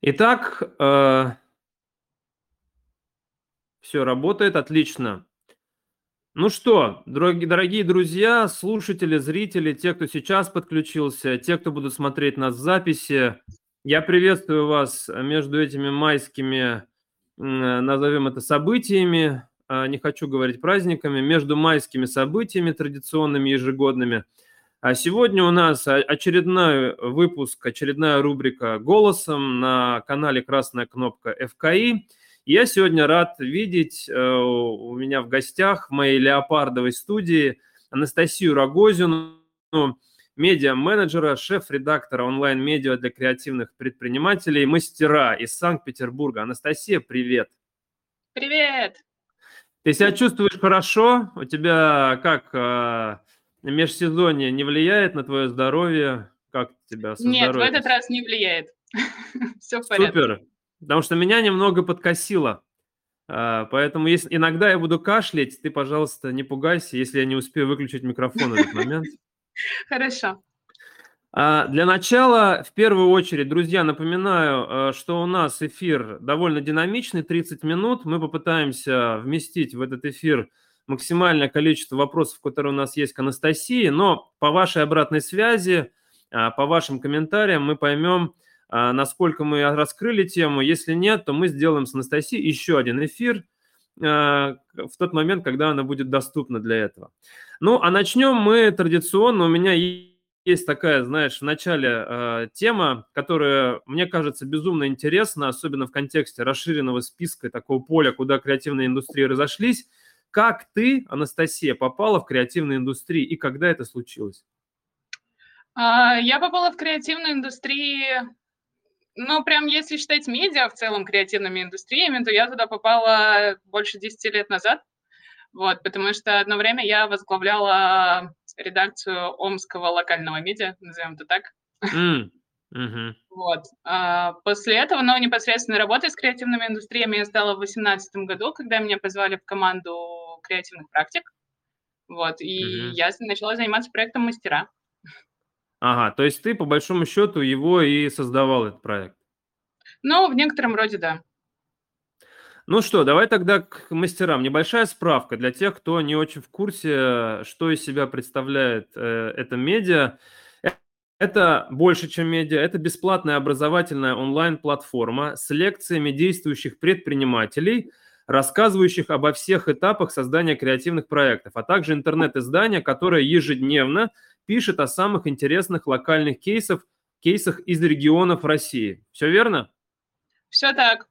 Итак, э, все работает отлично. Ну что, дорогие, дорогие друзья, слушатели, зрители, те, кто сейчас подключился, те, кто будут смотреть нас в записи, я приветствую вас между этими майскими, назовем это событиями, а, не хочу говорить праздниками, между майскими событиями традиционными ежегодными – а сегодня у нас очередной выпуск, очередная рубрика «Голосом» на канале «Красная кнопка ФКИ». Я сегодня рад видеть э, у меня в гостях в моей леопардовой студии Анастасию Рогозину, медиа-менеджера, шеф-редактора онлайн-медиа для креативных предпринимателей, мастера из Санкт-Петербурга. Анастасия, привет! Привет! Ты себя чувствуешь хорошо? У тебя как э, межсезонье не влияет на твое здоровье? Как тебя со Нет, здоровьем? в этот раз не влияет. Все в порядке. Супер. Потому что меня немного подкосило. А, поэтому если иногда я буду кашлять, ты, пожалуйста, не пугайся, если я не успею выключить микрофон в этот момент. Хорошо. А, для начала, в первую очередь, друзья, напоминаю, а, что у нас эфир довольно динамичный, 30 минут. Мы попытаемся вместить в этот эфир максимальное количество вопросов, которые у нас есть к Анастасии, но по вашей обратной связи, а, по вашим комментариям мы поймем, а, насколько мы раскрыли тему. Если нет, то мы сделаем с Анастасией еще один эфир а, в тот момент, когда она будет доступна для этого. Ну, а начнем мы традиционно. У меня есть такая, знаешь, в начале тема, которая, мне кажется, безумно интересна, особенно в контексте расширенного списка такого поля, куда креативные индустрии разошлись. Как ты, Анастасия, попала в креативную индустрию и когда это случилось? А, я попала в креативную индустрию, ну, прям если считать медиа в целом креативными индустриями, то я туда попала больше 10 лет назад. Вот, потому что одно время я возглавляла редакцию омского локального медиа, назовем это так. Mm. Uh-huh. Вот. А, после этого, но непосредственно работой с креативными индустриями я стала в 2018 году, когда меня позвали в команду креативных практик. Вот. И uh-huh. я начала заниматься проектом мастера. Ага, то есть ты, по большому счету, его и создавал, этот проект? Ну, в некотором роде, да. Ну что, давай тогда к мастерам. Небольшая справка для тех, кто не очень в курсе, что из себя представляет э, это медиа. Это больше, чем медиа, это бесплатная образовательная онлайн-платформа с лекциями действующих предпринимателей, рассказывающих обо всех этапах создания креативных проектов, а также интернет-издание, которое ежедневно пишет о самых интересных локальных кейсах, кейсах из регионов России. Все верно? Все так.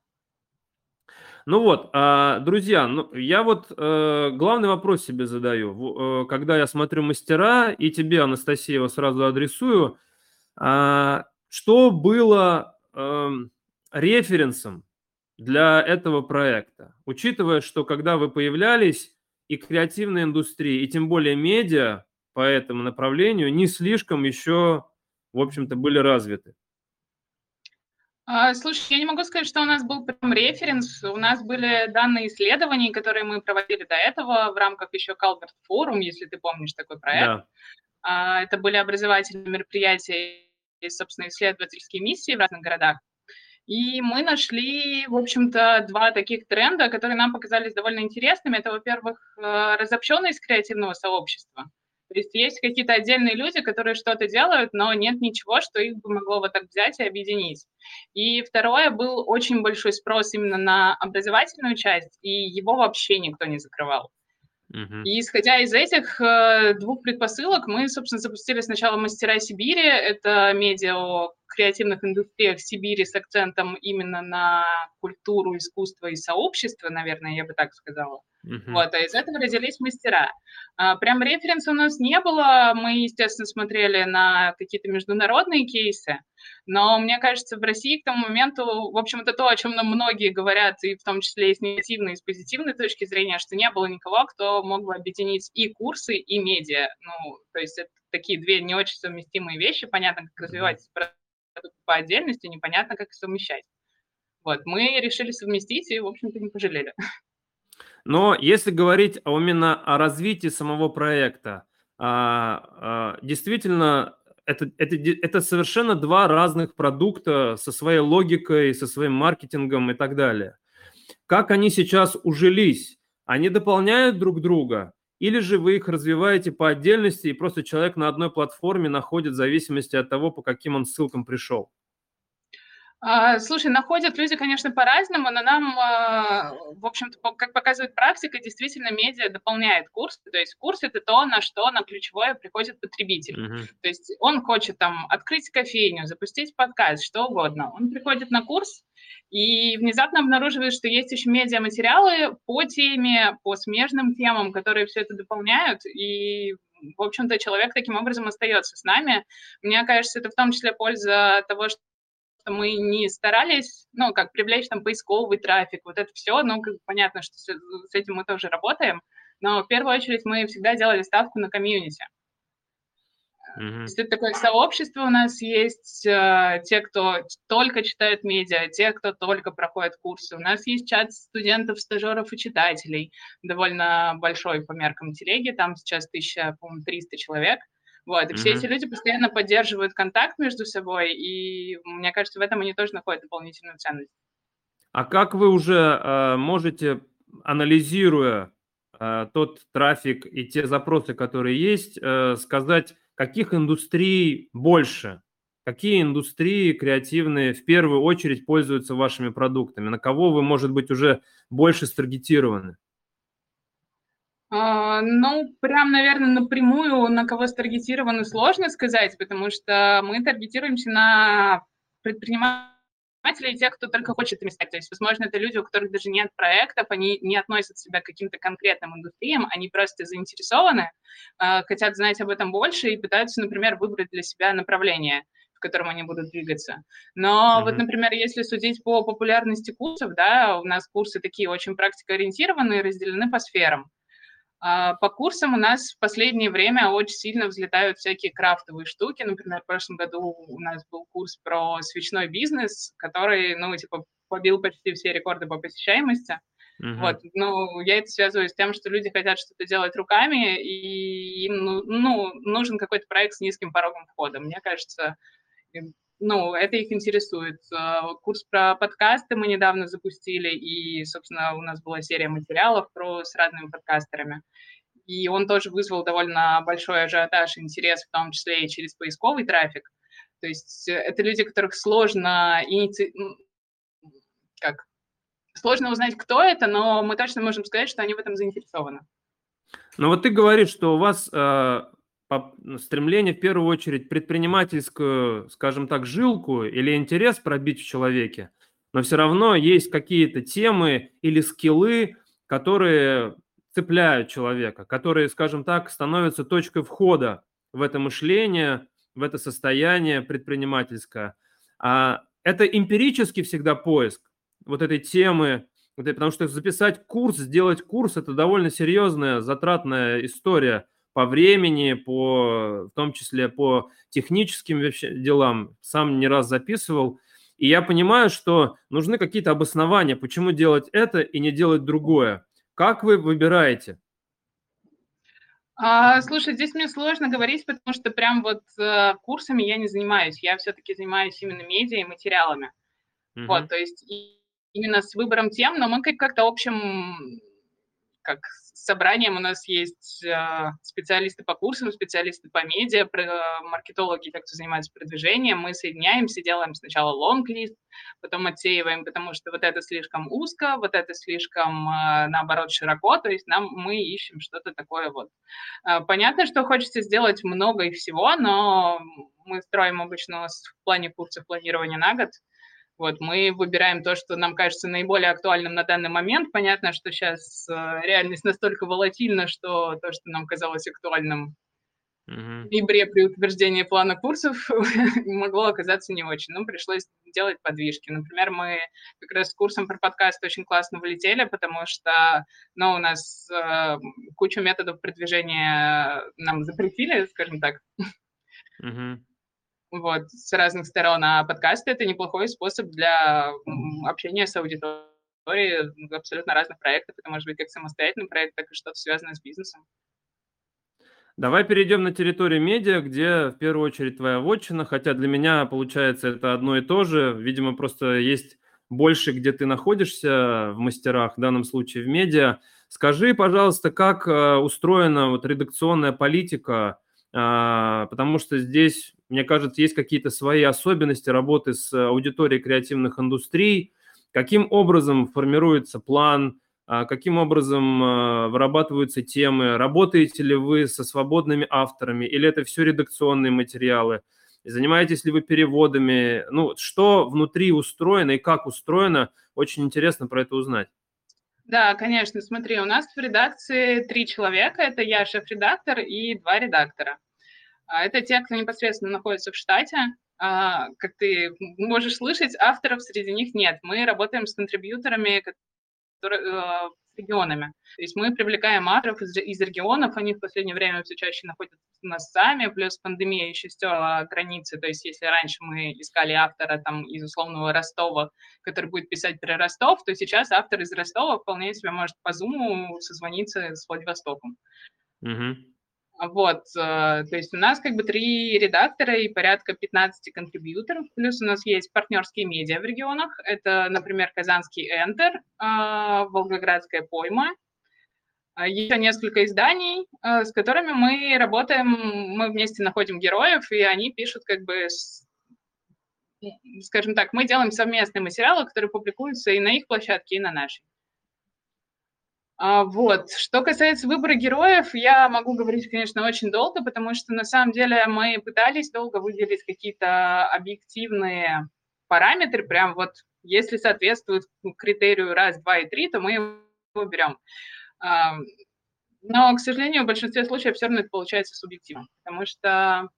Ну вот, а, друзья, ну, я вот э, главный вопрос себе задаю. Э, когда я смотрю мастера, и тебе, Анастасия, его сразу адресую, а, что было эм, референсом для этого проекта? Учитывая, что когда вы появлялись, и креативная индустрия, и тем более медиа по этому направлению не слишком еще, в общем-то, были развиты. А, слушай, я не могу сказать, что у нас был прям референс. У нас были данные исследований, которые мы проводили до этого в рамках еще Calvert Forum, если ты помнишь такой проект. Да. А, это были образовательные мероприятия и, собственно, исследовательские миссии в разных городах. И мы нашли, в общем-то, два таких тренда, которые нам показались довольно интересными. Это, во-первых, э, разобщенность креативного сообщества – то есть есть какие-то отдельные люди, которые что-то делают, но нет ничего, что их бы могло вот так взять и объединить. И второе, был очень большой спрос именно на образовательную часть, и его вообще никто не закрывал. И исходя из этих э, двух предпосылок, мы, собственно, запустили сначала «Мастера Сибири». Это медиа о креативных индустриях Сибири с акцентом именно на культуру, искусство и сообщество, наверное, я бы так сказала. Uh-huh. Вот, а из этого родились мастера. А, прям референса у нас не было. Мы, естественно, смотрели на какие-то международные кейсы. Но мне кажется, в России к тому моменту, в общем, это то, о чем нам многие говорят, и в том числе и с негативной, и с позитивной точки зрения, что не было никого, кто мог бы объединить и курсы, и медиа. Ну, то есть это такие две не очень совместимые вещи. Понятно, как развивать продукт по отдельности, непонятно, как их совмещать. Вот, мы решили совместить и, в общем-то, не пожалели. Но если говорить именно о развитии самого проекта, а, а, действительно это, это, это совершенно два разных продукта со своей логикой, со своим маркетингом и так далее. Как они сейчас ужились? Они дополняют друг друга? Или же вы их развиваете по отдельности, и просто человек на одной платформе находит в зависимости от того, по каким он ссылкам пришел? А, слушай, находят люди, конечно, по-разному, но нам, а, в общем-то, как показывает практика, действительно медиа дополняет курс. То есть курс – это то, на что на ключевое приходит потребитель. Uh-huh. То есть он хочет там открыть кофейню, запустить подкаст, что угодно. Он приходит на курс и внезапно обнаруживает, что есть еще медиаматериалы по теме, по смежным темам, которые все это дополняют, и в общем-то, человек таким образом остается с нами. Мне кажется, это в том числе польза того, что что мы не старались, ну, как привлечь там поисковый трафик, вот это все, ну, как понятно, что с, с этим мы тоже работаем, но в первую очередь мы всегда делали ставку на комьюнити. Mm-hmm. То есть это такое сообщество у нас есть, э, те, кто только читает медиа, те, кто только проходит курсы. У нас есть чат студентов, стажеров и читателей, довольно большой по меркам телеги, там сейчас 1300 человек. Вот, и mm-hmm. все эти люди постоянно поддерживают контакт между собой, и мне кажется, в этом они тоже находят дополнительную ценность. А как вы уже э, можете, анализируя э, тот трафик и те запросы, которые есть, э, сказать, каких индустрий больше? Какие индустрии креативные в первую очередь пользуются вашими продуктами? На кого вы, может быть, уже больше старгетированы? А, ну, прям, наверное, напрямую на кого старгетированы сложно сказать, потому что мы таргетируемся на предпринимателей тех, кто только хочет ими стать. То есть, возможно, это люди, у которых даже нет проектов, они не относят себя к каким-то конкретным индустриям, они просто заинтересованы, а, хотят знать об этом больше и пытаются, например, выбрать для себя направление в котором они будут двигаться. Но mm-hmm. вот, например, если судить по популярности курсов, да, у нас курсы такие очень практикоориентированные, разделены по сферам. А, по курсам у нас в последнее время очень сильно взлетают всякие крафтовые штуки. Например, в прошлом году у нас был курс про свечной бизнес, который, ну, типа, побил почти все рекорды по посещаемости. Uh-huh. Вот, ну, я это связываю с тем, что люди хотят что-то делать руками, и им, ну, ну нужен какой-то проект с низким порогом входа. Мне кажется, ну, это их интересует. А, курс про подкасты мы недавно запустили, и, собственно, у нас была серия материалов про, с разными подкастерами. И он тоже вызвал довольно большой ажиотаж и интерес, в том числе и через поисковый трафик. То есть это люди, которых сложно иници... как сложно узнать, кто это, но мы точно можем сказать, что они в этом заинтересованы. Ну вот ты говоришь, что у вас э, ну, стремление в первую очередь предпринимательскую, скажем так, жилку или интерес пробить в человеке, но все равно есть какие-то темы или скиллы, которые цепляют человека, которые, скажем так, становятся точкой входа в это мышление, в это состояние предпринимательское. А это эмпирически всегда поиск вот этой темы, потому что записать курс, сделать курс – это довольно серьезная, затратная история – по времени, по, в том числе по техническим делам, сам не раз записывал. И я понимаю, что нужны какие-то обоснования, почему делать это и не делать другое. Как вы выбираете? А, слушай, здесь мне сложно говорить, потому что прям вот э, курсами я не занимаюсь. Я все-таки занимаюсь именно медиа и материалами. Угу. Вот, то есть именно с выбором тем, но мы как-то общем как собранием у нас есть э, специалисты по курсам, специалисты по медиа, маркетологи, те, кто занимается продвижением. Мы соединяемся, делаем сначала лонг-лист, потом отсеиваем, потому что вот это слишком узко, вот это слишком, э, наоборот, широко, то есть нам, мы ищем что-то такое вот. Э, понятно, что хочется сделать много и всего, но мы строим обычно в плане курсов планирования на год, вот, мы выбираем то, что нам кажется наиболее актуальным на данный момент. Понятно, что сейчас э, реальность настолько волатильна, что то, что нам казалось актуальным в ноябре при утверждении плана курсов могло оказаться не очень. Ну, пришлось делать подвижки. Например, мы как раз с курсом про подкаст очень классно вылетели, потому что, ну, у нас э, кучу методов продвижения нам запретили, скажем так. Uh-huh вот, с разных сторон. А подкасты — это неплохой способ для общения с аудиторией абсолютно разных проектов. Это может быть как самостоятельный проект, так и что-то связанное с бизнесом. Давай перейдем на территорию медиа, где в первую очередь твоя вотчина, хотя для меня, получается, это одно и то же. Видимо, просто есть больше, где ты находишься в мастерах, в данном случае в медиа. Скажи, пожалуйста, как э, устроена вот редакционная политика, а, потому что здесь, мне кажется, есть какие-то свои особенности работы с аудиторией креативных индустрий. Каким образом формируется план, а каким образом а, вырабатываются темы, работаете ли вы со свободными авторами, или это все редакционные материалы, занимаетесь ли вы переводами, ну, что внутри устроено и как устроено, очень интересно про это узнать. Да, конечно, смотри, у нас в редакции три человека, это я, шеф-редактор, и два редактора. А, это те, кто непосредственно находится в штате, как ты можешь слышать, авторов среди них нет. Мы работаем с контрибьюторами, Э, с регионами. То есть мы привлекаем авторов из, из регионов, они в последнее время все чаще находятся у нас сами, плюс пандемия еще стерла границы, то есть если раньше мы искали автора там из условного Ростова, который будет писать про Ростов, то сейчас автор из Ростова вполне себе может по Зуму созвониться с Владивостоком. Mm-hmm. Вот, э, то есть у нас как бы три редактора и порядка 15 контрибьюторов, плюс у нас есть партнерские медиа в регионах, это, например, Казанский Энтер, э, Волгоградская пойма, а еще несколько изданий, э, с которыми мы работаем, мы вместе находим героев, и они пишут как бы, скажем так, мы делаем совместные материалы, которые публикуются и на их площадке, и на нашей. А, вот. Что касается выбора героев, я могу говорить, конечно, очень долго, потому что на самом деле мы пытались долго выделить какие-то объективные параметры, прям вот если соответствует критерию раз, два и три, то мы его берем. А, но, к сожалению, в большинстве случаев все равно это получается субъективно, потому что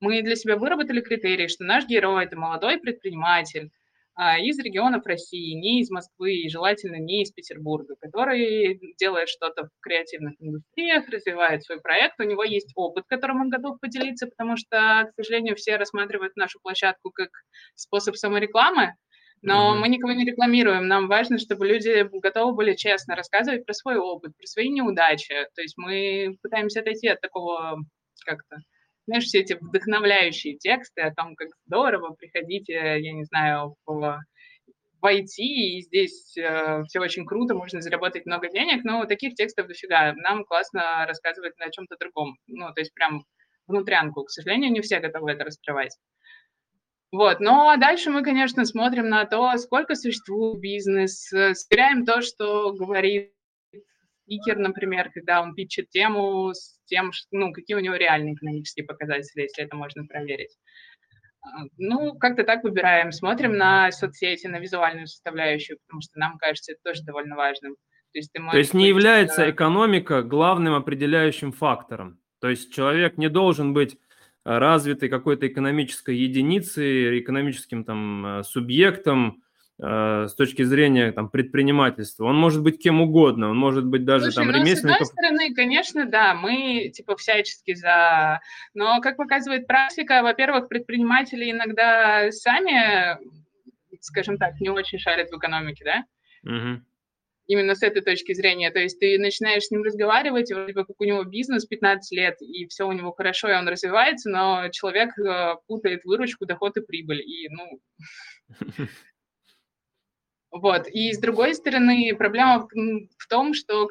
мы для себя выработали критерии, что наш герой – это молодой предприниматель, из регионов России, не из Москвы и желательно не из Петербурга, который делает что-то в креативных индустриях, развивает свой проект, у него есть опыт, которым он готов поделиться, потому что, к сожалению, все рассматривают нашу площадку как способ саморекламы, но mm-hmm. мы никого не рекламируем. Нам важно, чтобы люди готовы были честно рассказывать про свой опыт, про свои неудачи. То есть мы пытаемся отойти от такого как-то знаешь, все эти вдохновляющие тексты о том, как здорово, приходите, я не знаю, в, в IT, и здесь э, все очень круто, можно заработать много денег, но таких текстов дофига. Нам классно рассказывать на чем-то другом, ну, то есть прям внутрянку. К сожалению, не все готовы это раскрывать. Вот, ну а дальше мы, конечно, смотрим на то, сколько существует бизнес, э, сверяем то, что говорит спикер, например, когда он питчит тему с тем, ну, какие у него реальные экономические показатели, если это можно проверить. А, ну, как-то так выбираем, смотрим на соцсети, на визуальную составляющую, потому что нам кажется это тоже довольно важным. То есть, ты То есть не является экономика главным определяющим фактором. То есть человек не должен быть развитой какой-то экономической единицей, экономическим там э, субъектом, Э, с точки зрения там, предпринимательства. Он может быть кем угодно, он может быть даже Слушай, там ну, ремесленником. С одной стороны, конечно, да, мы типа всячески за... Но, как показывает практика, во-первых, предприниматели иногда сами, скажем так, не очень шарят в экономике, да? Угу. Именно с этой точки зрения. То есть ты начинаешь с ним разговаривать, вроде как у него бизнес 15 лет, и все у него хорошо, и он развивается, но человек э, путает выручку, доход и прибыль. И, ну, Вот. И с другой стороны, проблема в том, что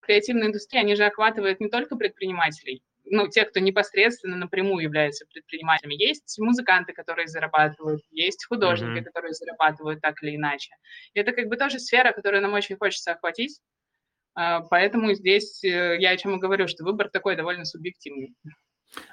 креативная индустрия, они же охватывают не только предпринимателей, ну, тех, кто непосредственно напрямую является предпринимателями. Есть музыканты, которые зарабатывают, есть художники, mm-hmm. которые зарабатывают так или иначе. И это как бы тоже сфера, которую нам очень хочется охватить. А, поэтому здесь э, я о чем и говорю, что выбор такой довольно субъективный.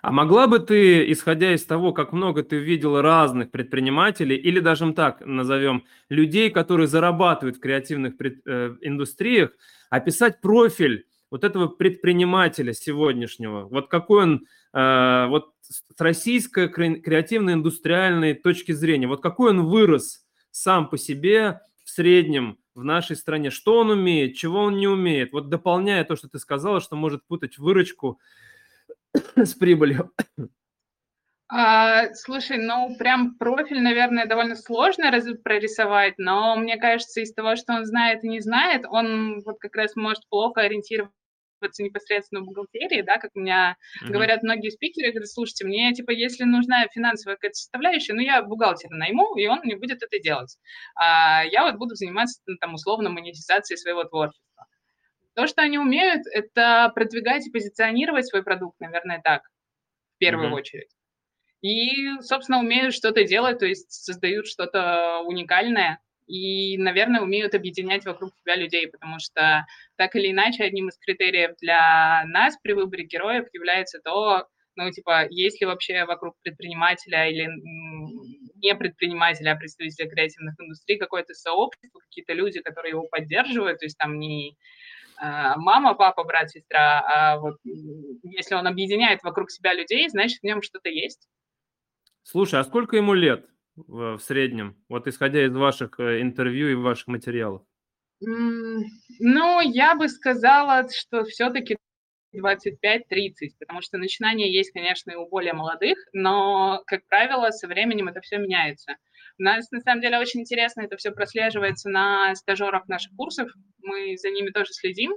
А могла бы ты, исходя из того, как много ты видел разных предпринимателей, или даже так назовем, людей, которые зарабатывают в креативных пред, э, индустриях, описать профиль вот этого предпринимателя сегодняшнего? Вот какой он, э, вот с российской креативно-индустриальной точки зрения, вот какой он вырос сам по себе в среднем в нашей стране, что он умеет, чего он не умеет, вот дополняя то, что ты сказала, что может путать выручку с прибылью? А, слушай, ну прям профиль, наверное, довольно сложно раз- прорисовать, но мне кажется, из того, что он знает и не знает, он вот как раз может плохо ориентироваться непосредственно в бухгалтерии, да, как у меня mm-hmm. говорят многие спикеры, говорят, слушайте, мне, типа, если нужна финансовая какая-то составляющая, ну, я бухгалтера найму, и он не будет это делать. А я вот буду заниматься, ну, там, условно, монетизацией своего творчества. То, что они умеют, это продвигать и позиционировать свой продукт, наверное, так, в первую mm-hmm. очередь. И, собственно, умеют что-то делать, то есть создают что-то уникальное, и, наверное, умеют объединять вокруг себя людей, потому что так или иначе одним из критериев для нас при выборе героев является то, ну, типа, есть ли вообще вокруг предпринимателя или не предпринимателя, а представителя креативных индустрий какое-то сообщество, какие-то люди, которые его поддерживают, то есть там не мама, папа, брат, сестра, а вот если он объединяет вокруг себя людей, значит, в нем что-то есть. Слушай, а сколько ему лет? в среднем, вот исходя из ваших э, интервью и ваших материалов? Ну, я бы сказала, что все-таки 25-30, потому что начинания есть, конечно, и у более молодых, но, как правило, со временем это все меняется. У нас, на самом деле, очень интересно это все прослеживается на стажерах наших курсов, мы за ними тоже следим,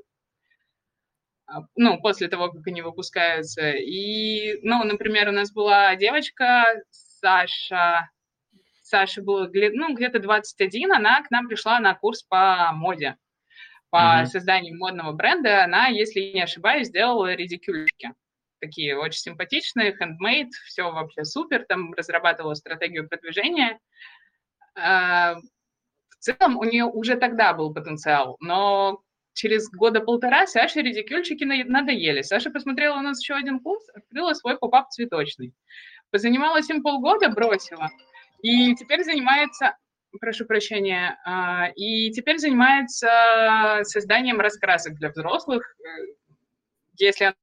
а, ну, после того, как они выпускаются. И, ну, например, у нас была девочка, Саша, Саше было ну, где-то 21, она к нам пришла на курс по моде, по mm-hmm. созданию модного бренда. Она, если не ошибаюсь, сделала редикюльчики. Такие очень симпатичные, handmade, все вообще супер, там разрабатывала стратегию продвижения. А, в целом у нее уже тогда был потенциал, но через года полтора Саше редикюльчики надоели. Саша посмотрела у нас еще один курс, открыла свой поп-ап цветочный. Позанималась им полгода, бросила – и теперь занимается, прошу прощения, а, и теперь занимается созданием раскрасок для взрослых, э, если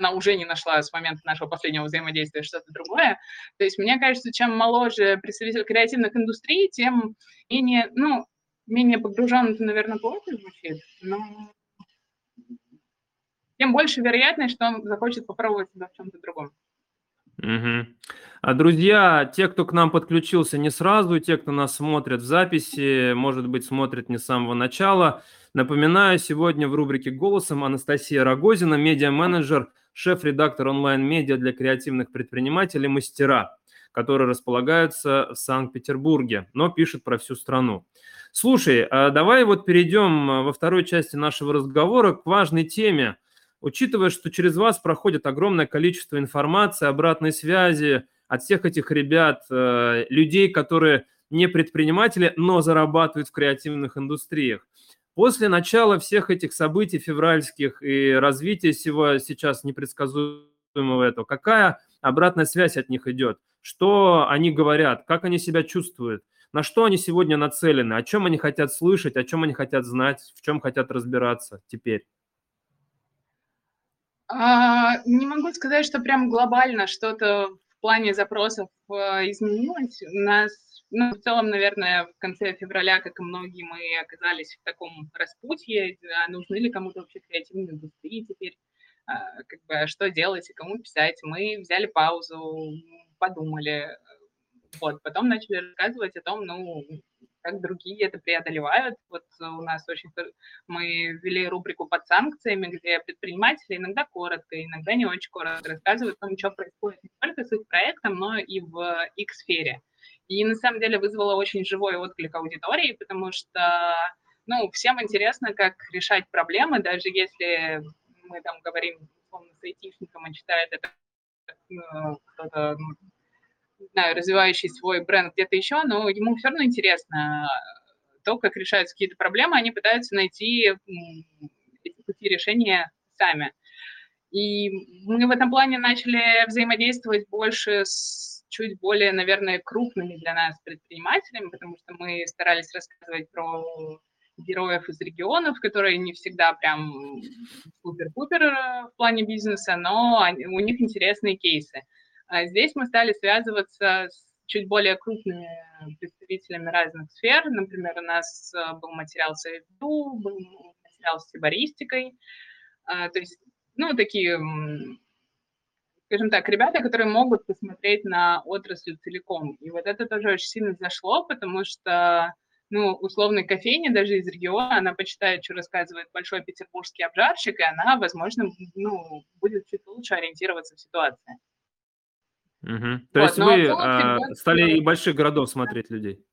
она уже не нашла с момента нашего последнего взаимодействия что-то другое. То есть мне кажется, чем моложе представитель креативных индустрий, тем менее, ну, менее погружен, это, наверное, плохо звучит, но тем больше вероятность, что он захочет попробовать себя в чем-то другом. Угу. А, друзья, те, кто к нам подключился не сразу, те, кто нас смотрит в записи, может быть, смотрит не с самого начала, напоминаю, сегодня в рубрике «Голосом» Анастасия Рогозина, медиа-менеджер, шеф-редактор онлайн-медиа для креативных предпринимателей «Мастера», которые располагаются в Санкт-Петербурге, но пишет про всю страну. Слушай, а давай вот перейдем а, во второй части нашего разговора к важной теме – учитывая, что через вас проходит огромное количество информации, обратной связи от всех этих ребят, э, людей, которые не предприниматели, но зарабатывают в креативных индустриях. После начала всех этих событий февральских и развития всего сейчас непредсказуемого этого, какая обратная связь от них идет? Что они говорят? Как они себя чувствуют? На что они сегодня нацелены? О чем они хотят слышать? О чем они хотят знать? В чем хотят разбираться теперь? А, не могу сказать, что прям глобально что-то в плане запросов а, изменилось. У нас, ну, в целом, наверное, в конце февраля, как и многие, мы оказались в таком распутье, а нужны ли кому-то вообще креативные индустрии теперь, а, как бы, что делать и кому писать. Мы взяли паузу, подумали, вот, потом начали рассказывать о том, ну, как другие это преодолевают. Вот у нас очень... Мы ввели рубрику под санкциями, где предприниматели иногда коротко, иногда не очень коротко рассказывают о том, что происходит не только с их проектом, но и в их сфере. И на самом деле вызвало очень живой отклик аудитории, потому что ну, всем интересно, как решать проблемы, даже если мы там говорим, условно, с айтишником, он читает это э, кто-то ну, знаю, развивающий свой бренд где-то еще, но ему все равно интересно то, как решаются какие-то проблемы, они пытаются найти пути решения сами. И мы в этом плане начали взаимодействовать больше с чуть более, наверное, крупными для нас предпринимателями, потому что мы старались рассказывать про героев из регионов, которые не всегда прям супер-пупер э, в плане бизнеса, но у них интересные кейсы. А здесь мы стали связываться с чуть более крупными представителями разных сфер. Например, у нас э, был материал с АФДУ, был материал с сибаристикой. А, то есть, ну, такие, скажем так, ребята, которые могут посмотреть на отрасль целиком. И вот это тоже очень сильно зашло, потому что ну, условной кофейни, даже из региона, она почитает, что рассказывает большой петербургский обжарщик, и она, возможно, ну, будет чуть лучше ориентироваться в ситуации. Угу. То вот, есть вы а, стали и больших городов смотреть людей?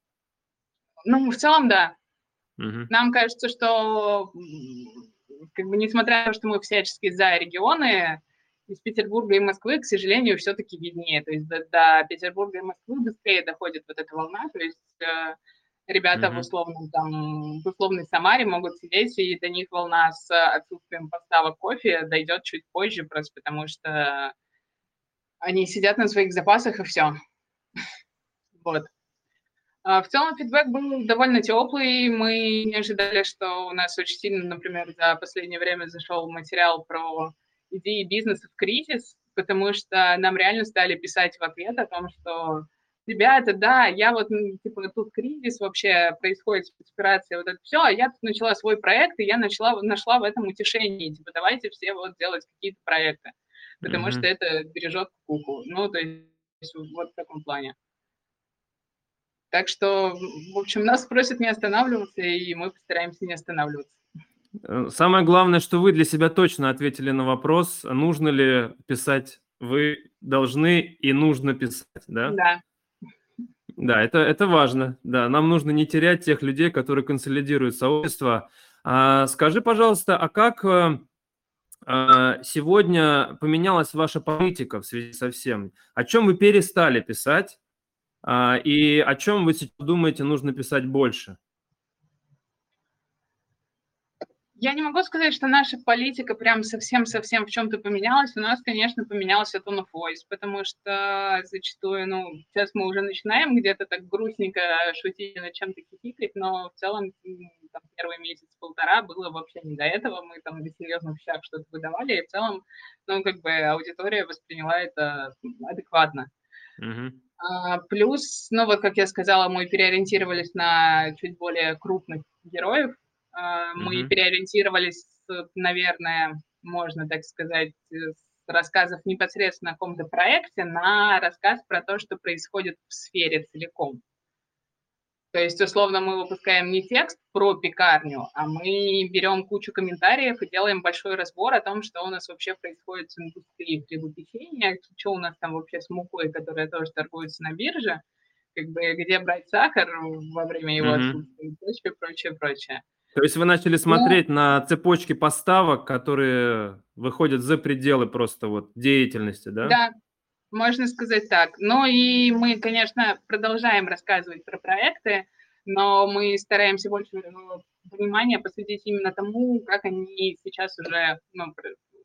Ну, в целом, да. Угу. Нам кажется, что как бы несмотря на то, что мы всячески за регионы, из Петербурга и Москвы, к сожалению, все-таки виднее. То есть до, до Петербурга и Москвы быстрее доходит вот эта волна. То есть э, ребята mm-hmm. в условном там, в условной Самаре могут сидеть, и до них волна с отсутствием поставок кофе дойдет чуть позже, просто потому что они сидят на своих запасах и все. Вот. А в целом фидбэк был довольно теплый. Мы не ожидали, что у нас очень сильно, например, за последнее время зашел материал про идеи бизнеса в кризис, потому что нам реально стали писать в ответ о том, что ребята, да, я вот, типа, тут кризис вообще происходит, спецоперация, вот это все, а я тут начала свой проект, и я начала, нашла в этом утешение, типа, давайте все вот делать какие-то проекты, потому mm-hmm. что это бережет куку. Ну, то есть вот в таком плане. Так что, в общем, нас просят не останавливаться, и мы постараемся не останавливаться. Э, самое главное, что вы для себя точно ответили на вопрос, нужно ли писать. Вы должны и нужно писать, да? Да. Да, это, это важно. Да, нам нужно не терять тех людей, которые консолидируют сообщество. А, скажи, пожалуйста, а как а, сегодня поменялась ваша политика в связи со всем? О чем вы перестали писать? А, и о чем вы сейчас думаете, нужно писать больше? Я не могу сказать, что наша политика прям совсем-совсем в чем-то поменялась. У нас, конечно, поменялся tone of voice, потому что зачастую, ну, сейчас мы уже начинаем где-то так грустненько шутить над чем-то хихикать, но в целом там, первый месяц-полтора было вообще не до этого. Мы там на серьезных вещах что-то выдавали, и в целом, ну, как бы аудитория восприняла это адекватно. Uh-huh. А, плюс, ну, вот, как я сказала, мы переориентировались на чуть более крупных героев, мы mm-hmm. переориентировались, наверное, можно так сказать, с рассказов непосредственно о каком-то проекте на рассказ про то, что происходит в сфере целиком. То есть, условно, мы выпускаем не текст про пекарню, а мы берем кучу комментариев и делаем большой разбор о том, что у нас вообще происходит с индустрией хлебопечения, что у нас там вообще с мукой, которая тоже торгуется на бирже, как бы где брать сахар во время его mm-hmm. отсутствия и прочее, прочее, прочее. То есть вы начали ну смотреть ну, на цепочки поставок, которые выходят за пределы просто вот деятельности, да? Да, можно сказать так. Ну и мы, конечно, продолжаем рассказывать про проекты, но мы стараемся больше внимания посвятить именно тому, как они сейчас уже, ну,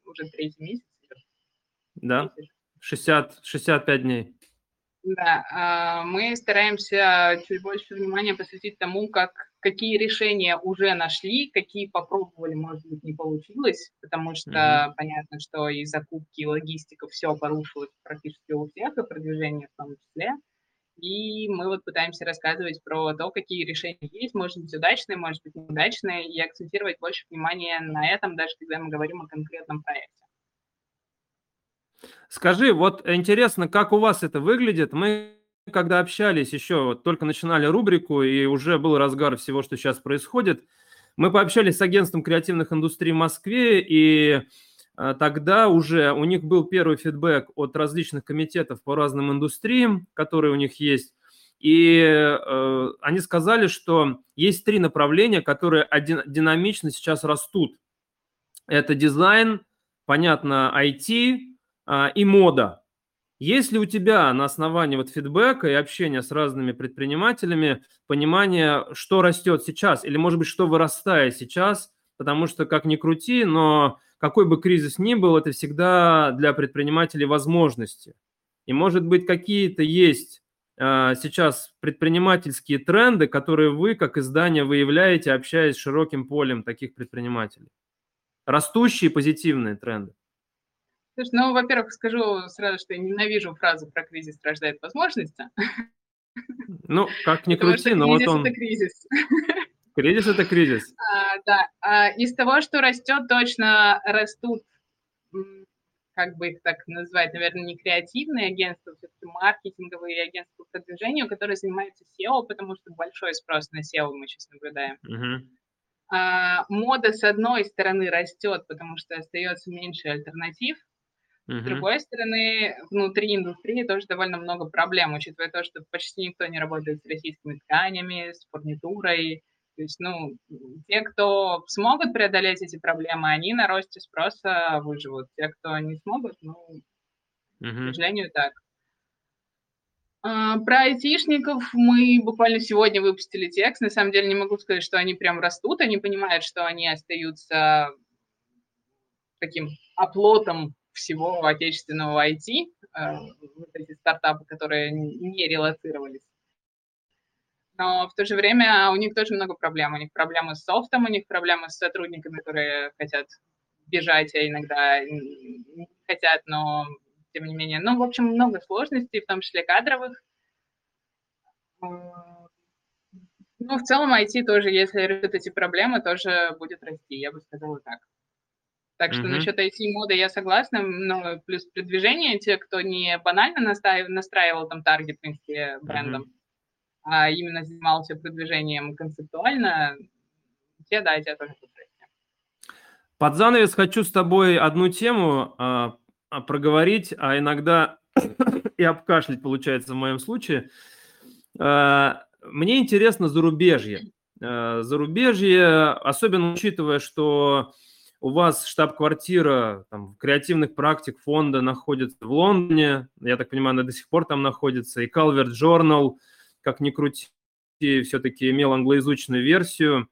уже третий месяц. Да, 60, 65 дней. Да, а, мы стараемся чуть больше внимания посвятить тому, как, какие решения уже нашли, какие попробовали, может быть, не получилось, потому что mm-hmm. понятно, что и закупки, и логистика, все порушилось практически у всех, и продвижение в том числе. И мы вот пытаемся рассказывать про то, какие решения есть, может быть, удачные, может быть, неудачные, и акцентировать больше внимания на этом, даже когда мы говорим о конкретном проекте. Скажи, вот интересно, как у вас это выглядит? Мы когда общались еще, только начинали рубрику, и уже был разгар всего, что сейчас происходит, мы пообщались с агентством креативных индустрий в Москве, и а, тогда уже у них был первый фидбэк от различных комитетов по разным индустриям, которые у них есть. И э, они сказали, что есть три направления, которые один, динамично сейчас растут. Это дизайн, понятно, IT, а, и мода. Есть ли у тебя на основании вот фидбэка и общения с разными предпринимателями понимание, что растет сейчас, или, может быть, что вырастает сейчас, потому что, как ни крути, но какой бы кризис ни был, это всегда для предпринимателей возможности. И, может быть, какие-то есть а, сейчас предпринимательские тренды, которые вы, как издание, выявляете, общаясь с широким полем таких предпринимателей? Растущие позитивные тренды. Слушай, ну, во-первых, скажу сразу, что я ненавижу фразу про кризис рождает возможности. Ну, как ни крути, но вот он... это кризис. Кризис – это кризис. А, да. А, из того, что растет, точно растут как бы их так назвать, наверное, не креативные агентства, все-таки маркетинговые агентства по продвижению, которые занимаются SEO, потому что большой спрос на SEO мы сейчас наблюдаем. Uh-huh. А, мода, с одной стороны, растет, потому что остается меньше альтернатив, с другой стороны, внутри индустрии тоже довольно много проблем, учитывая то, что почти никто не работает с российскими тканями, с фурнитурой, то есть, ну, те, кто смогут преодолеть эти проблемы, они на росте спроса выживут. Те, кто не смогут, ну, uh-huh. к сожалению, так. А, про айтишников мы буквально сегодня выпустили текст. На самом деле не могу сказать, что они прям растут. Они понимают, что они остаются таким оплотом всего отечественного IT, а, вот эти стартапы, которые не релацировались но в то же время у них тоже много проблем. У них проблемы с софтом, у них проблемы с сотрудниками, которые хотят бежать, а иногда не хотят, но тем не менее. Ну, в общем, много сложностей, в том числе кадровых. Ну, в целом IT тоже, если решит эти проблемы, тоже будет расти, я бы сказала так. Так что mm-hmm. насчет IT-моды я согласна, но плюс продвижение, те, кто не банально настраивал, настраивал там таргетинг брендом, mm-hmm а именно занимался продвижением концептуально, те, да, те тоже Под занавес хочу с тобой одну тему а, а проговорить, а иногда и обкашлять, получается, в моем случае. А, мне интересно зарубежье. А, зарубежье, особенно учитывая, что у вас штаб-квартира там, креативных практик фонда находится в Лондоне, я так понимаю, она до сих пор там находится, и Calvert Journal – как ни крути, все-таки имел англоязычную версию.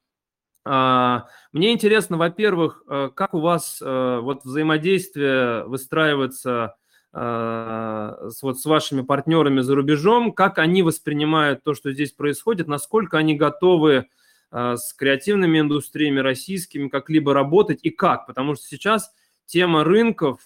А, мне интересно, во-первых, э, как у вас э, вот взаимодействие выстраивается э, с, вот с вашими партнерами за рубежом, как они воспринимают то, что здесь происходит, насколько они готовы с креативными индустриями российскими как-либо работать и как, потому что сейчас тема рынков,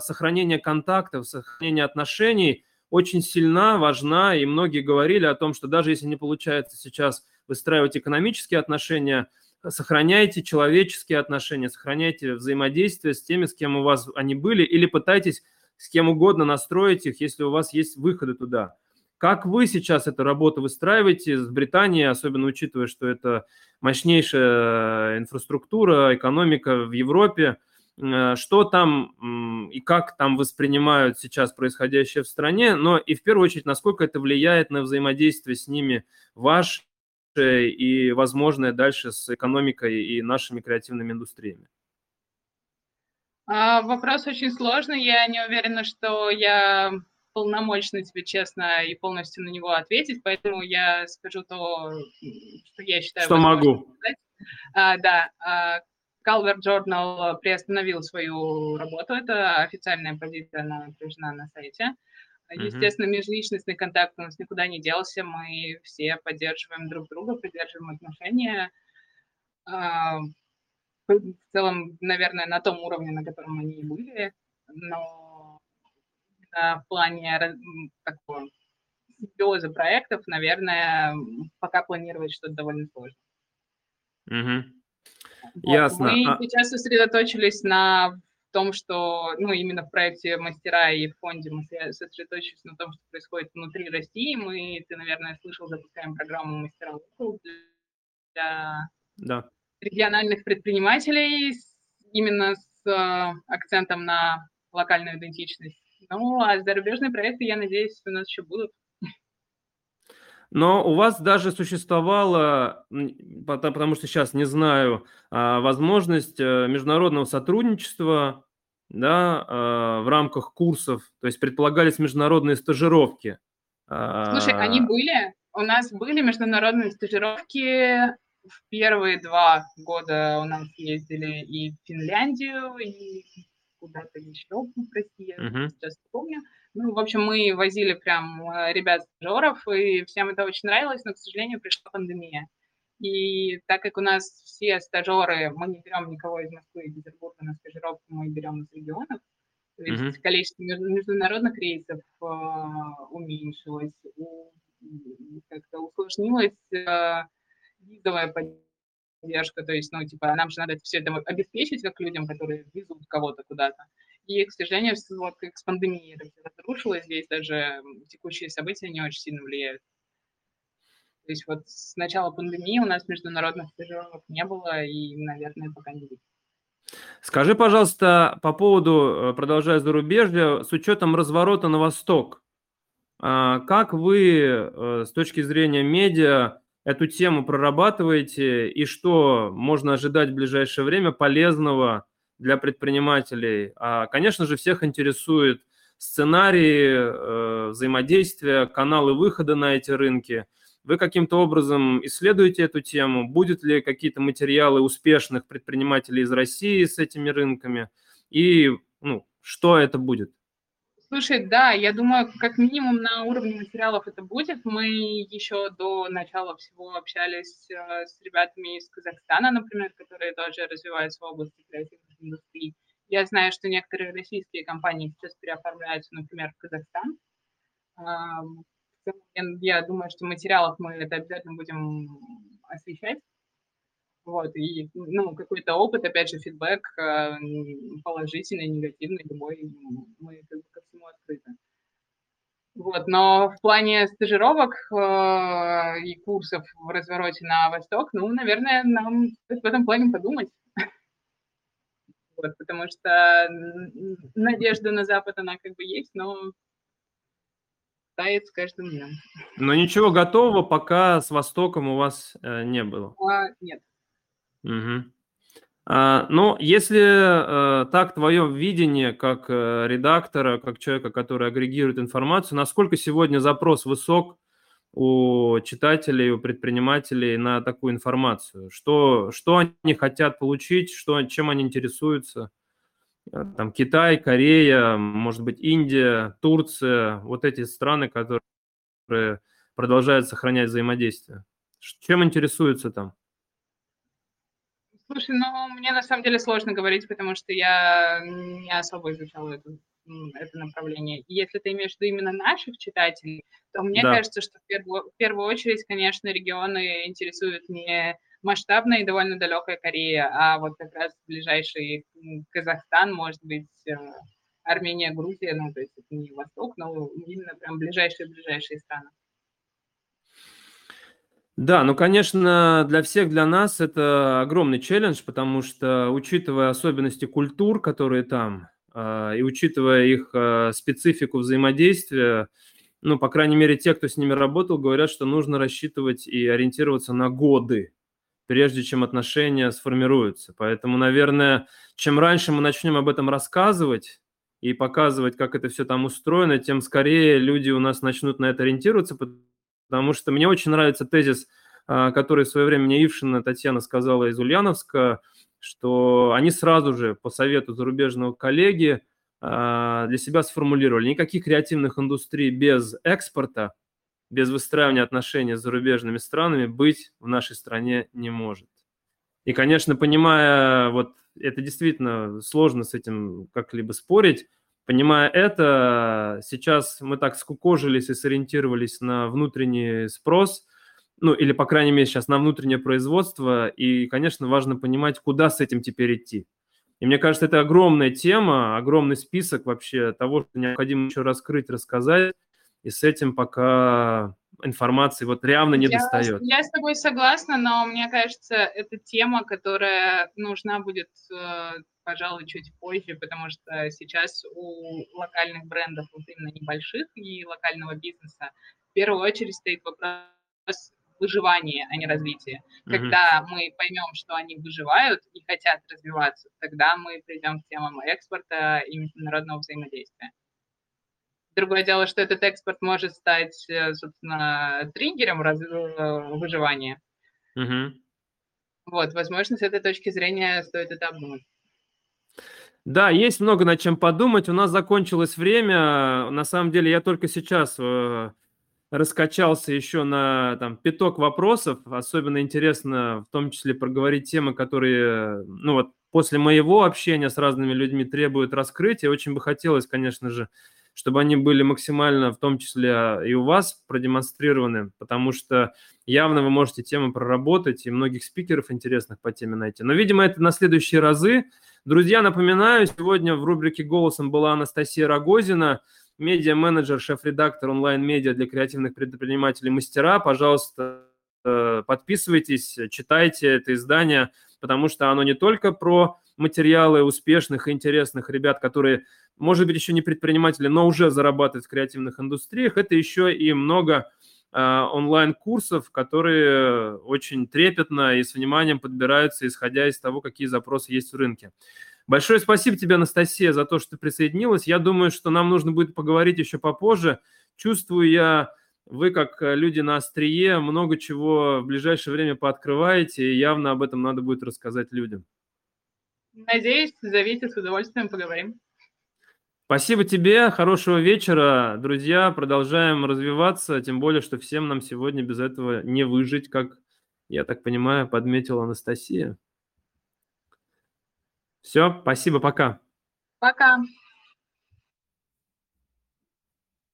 сохранения контактов, сохранения отношений – очень сильна, важна, и многие говорили о том, что даже если не получается сейчас выстраивать экономические отношения, сохраняйте человеческие отношения, сохраняйте взаимодействие с теми, с кем у вас они были, или пытайтесь с кем угодно настроить их, если у вас есть выходы туда. Как вы сейчас эту работу выстраиваете с Британией, особенно учитывая, что это мощнейшая инфраструктура, экономика в Европе – Э, что там и как там воспринимают сейчас происходящее в стране, но и в первую очередь, насколько это влияет на взаимодействие с ними ваше и возможное дальше с экономикой и нашими креативными индустриями. А, вопрос очень сложный. Я не уверена, что я полномочна тебе честно и полностью на него ответить, поэтому я скажу то, что я считаю. Что могу. А, да, а, Calvert Journal приостановил свою работу. Это официальная позиция, она утверждена на сайте. Естественно, межличностный контакт у нас никуда не делся. Мы все поддерживаем друг друга, поддерживаем отношения. А, в целом, наверное, на том уровне, на котором они и были. Но в плане такого симбиоза проектов, наверное, пока планировать что-то довольно сложно. Угу. Ясно. Мы а... сейчас сосредоточились на том, что, ну, именно в проекте «Мастера» и в фонде мы сосредоточились на том, что происходит внутри России. Мы, ты, наверное, слышал, запускаем программу «Мастера» для да. региональных предпринимателей именно с э, акцентом на локальную идентичность. Ну, а зарубежные проекты, я надеюсь, у нас еще будут. Но у вас даже существовала, потому что сейчас не знаю, а, возможность э, международного сотрудничества да, а, в рамках курсов, то есть предполагались международные стажировки. Слушай, они а. были. У нас были международные стажировки. В первые два года у нас ездили и в Финляндию, и куда-то еще, прости, я uh-huh. сейчас не помню. Ну, в общем, мы возили прям э, ребят-стажеров, и всем это очень нравилось, но, к сожалению, пришла пандемия. И так как у нас все стажеры, мы не берем никого из Москвы и Петербурга на стажировку, мы берем из регионов, то есть mm-hmm. количество международных рейсов э, уменьшилось, у, как-то усложнилась э, визовая поддержка, то есть, ну, типа, нам же надо все это обеспечить как людям, которые везут кого-то куда-то. И, к сожалению, вот как с пандемией это разрушилось, здесь даже текущие события не очень сильно влияют. То есть вот с начала пандемии у нас международных стажировок не было и, наверное, пока не будет. Скажи, пожалуйста, по поводу, э, продолжая зарубежье, с учетом разворота на восток, а, как вы э, с точки зрения медиа эту тему прорабатываете и что можно ожидать в ближайшее время полезного для предпринимателей? А, конечно же, всех интересует сценарии э, взаимодействия, каналы выхода на эти рынки – вы каким-то образом исследуете эту тему? Будет ли какие-то материалы успешных предпринимателей из России с этими рынками? И ну, что это будет? Слушай, да, я думаю, как минимум на уровне материалов это будет. Мы еще до начала всего общались э, с ребятами из Казахстана, например, которые тоже развиваются в области креативных индустрий. Я знаю, что некоторые российские компании сейчас переоформляются, например, в Казахстан я думаю, что материалов мы это обязательно будем освещать. Вот, и, ну, какой-то опыт, опять же, фидбэк, э, положительный, негативный, любой, мы как бы ко всему открыты. Вот, но в плане стажировок э, и курсов в развороте на восток, ну, наверное, нам в этом плане подумать. Вот, потому что надежда на Запад, она как бы есть, но тает с каждым днем. Но ничего готового пока с Востоком у вас э, не было? А, нет. Угу. А, ну, если э, так твое видение как э, редактора, как человека, который агрегирует информацию, насколько сегодня запрос высок у читателей, у предпринимателей на такую информацию? Что, что они хотят получить, что, чем они интересуются? Э, там Китай, Корея, может быть, Индия, Турция, вот эти страны, которые продолжают сохранять взаимодействие. Чем интересуются там? Слушай, ну, мне на самом деле сложно говорить, потому что я не особо изучала это, это направление. И если ты имеешь в виду именно наших читателей, то мне да. кажется, что в первую, в первую очередь, конечно, регионы интересуют не масштабная и довольно далекая Корея, а вот как раз ближайший Казахстан, может быть, э, Армения, Грузия, ну, то есть это не Восток, но именно прям ближайшие-ближайшие страны. Да, ну, конечно, для всех, для нас это огромный челлендж, потому что, учитывая особенности культур, которые там, а, и учитывая их а, специфику взаимодействия, ну, по крайней мере, те, кто с ними работал, говорят, что нужно рассчитывать и ориентироваться на годы, прежде чем отношения сформируются. Поэтому, наверное, чем раньше мы начнем об этом рассказывать и показывать, как это все там устроено, тем скорее люди у нас начнут на это ориентироваться, потому что мне очень нравится тезис, а, который в свое время мне Ившина Татьяна сказала из Ульяновска, что они сразу же по совету зарубежного коллеги а, для себя сформулировали, никаких креативных индустрий без экспорта – без выстраивания отношений с зарубежными странами быть в нашей стране не может. И, конечно, понимая, вот это действительно сложно с этим как-либо спорить, понимая это, сейчас мы так скукожились и сориентировались на внутренний спрос, ну или, по крайней мере, сейчас на внутреннее производство, и, конечно, важно понимать, куда с этим теперь идти. И мне кажется, это огромная тема, огромный список вообще того, что необходимо еще раскрыть, рассказать и с этим пока информации вот явно не я, достает. Я с тобой согласна, но мне кажется, это тема, которая нужна будет, э, пожалуй, чуть позже, потому что сейчас у локальных брендов, вот именно небольших и локального бизнеса, в первую очередь стоит вопрос выживания, а не развития. Когда mm-hmm. мы поймем, что они выживают и хотят развиваться, тогда мы придем к темам экспорта и международного взаимодействия. Другое дело, что этот экспорт может стать, э, собственно, триггером раз... Э, выживания. Угу. Вот, возможно, с этой точки зрения стоит это обдумать. Да, есть много над чем подумать. У нас закончилось время. На самом деле, я только сейчас э, раскачался еще на там, пяток вопросов. Особенно интересно в том числе проговорить темы, которые, ну вот, после моего общения с разными людьми требуют раскрытия. Очень бы хотелось, конечно же, чтобы они были максимально, в том числе и у вас, продемонстрированы, потому что явно вы можете тему проработать и многих спикеров интересных по теме найти. Но, видимо, это на следующие разы. Друзья, напоминаю, сегодня в рубрике «Голосом» была Анастасия Рогозина, медиа-менеджер, шеф-редактор онлайн-медиа для креативных предпринимателей «Мастера». Пожалуйста, э, подписывайтесь, читайте это издание, потому что оно не только про материалы успешных и интересных ребят, которые, может быть, еще не предприниматели, но уже зарабатывают в креативных индустриях. Это еще и много э, онлайн-курсов, которые очень трепетно и с вниманием подбираются, исходя из того, какие запросы есть в рынке. Большое спасибо тебе, Анастасия, за то, что ты присоединилась. Я думаю, что нам нужно будет поговорить еще попозже. Чувствую я, вы как люди на острие много чего в ближайшее время пооткрываете, и явно об этом надо будет рассказать людям. Надеюсь, зовите, с удовольствием поговорим. Спасибо тебе, хорошего вечера. Друзья, продолжаем развиваться, тем более, что всем нам сегодня без этого не выжить, как, я так понимаю, подметила Анастасия. Все, спасибо, пока. Пока.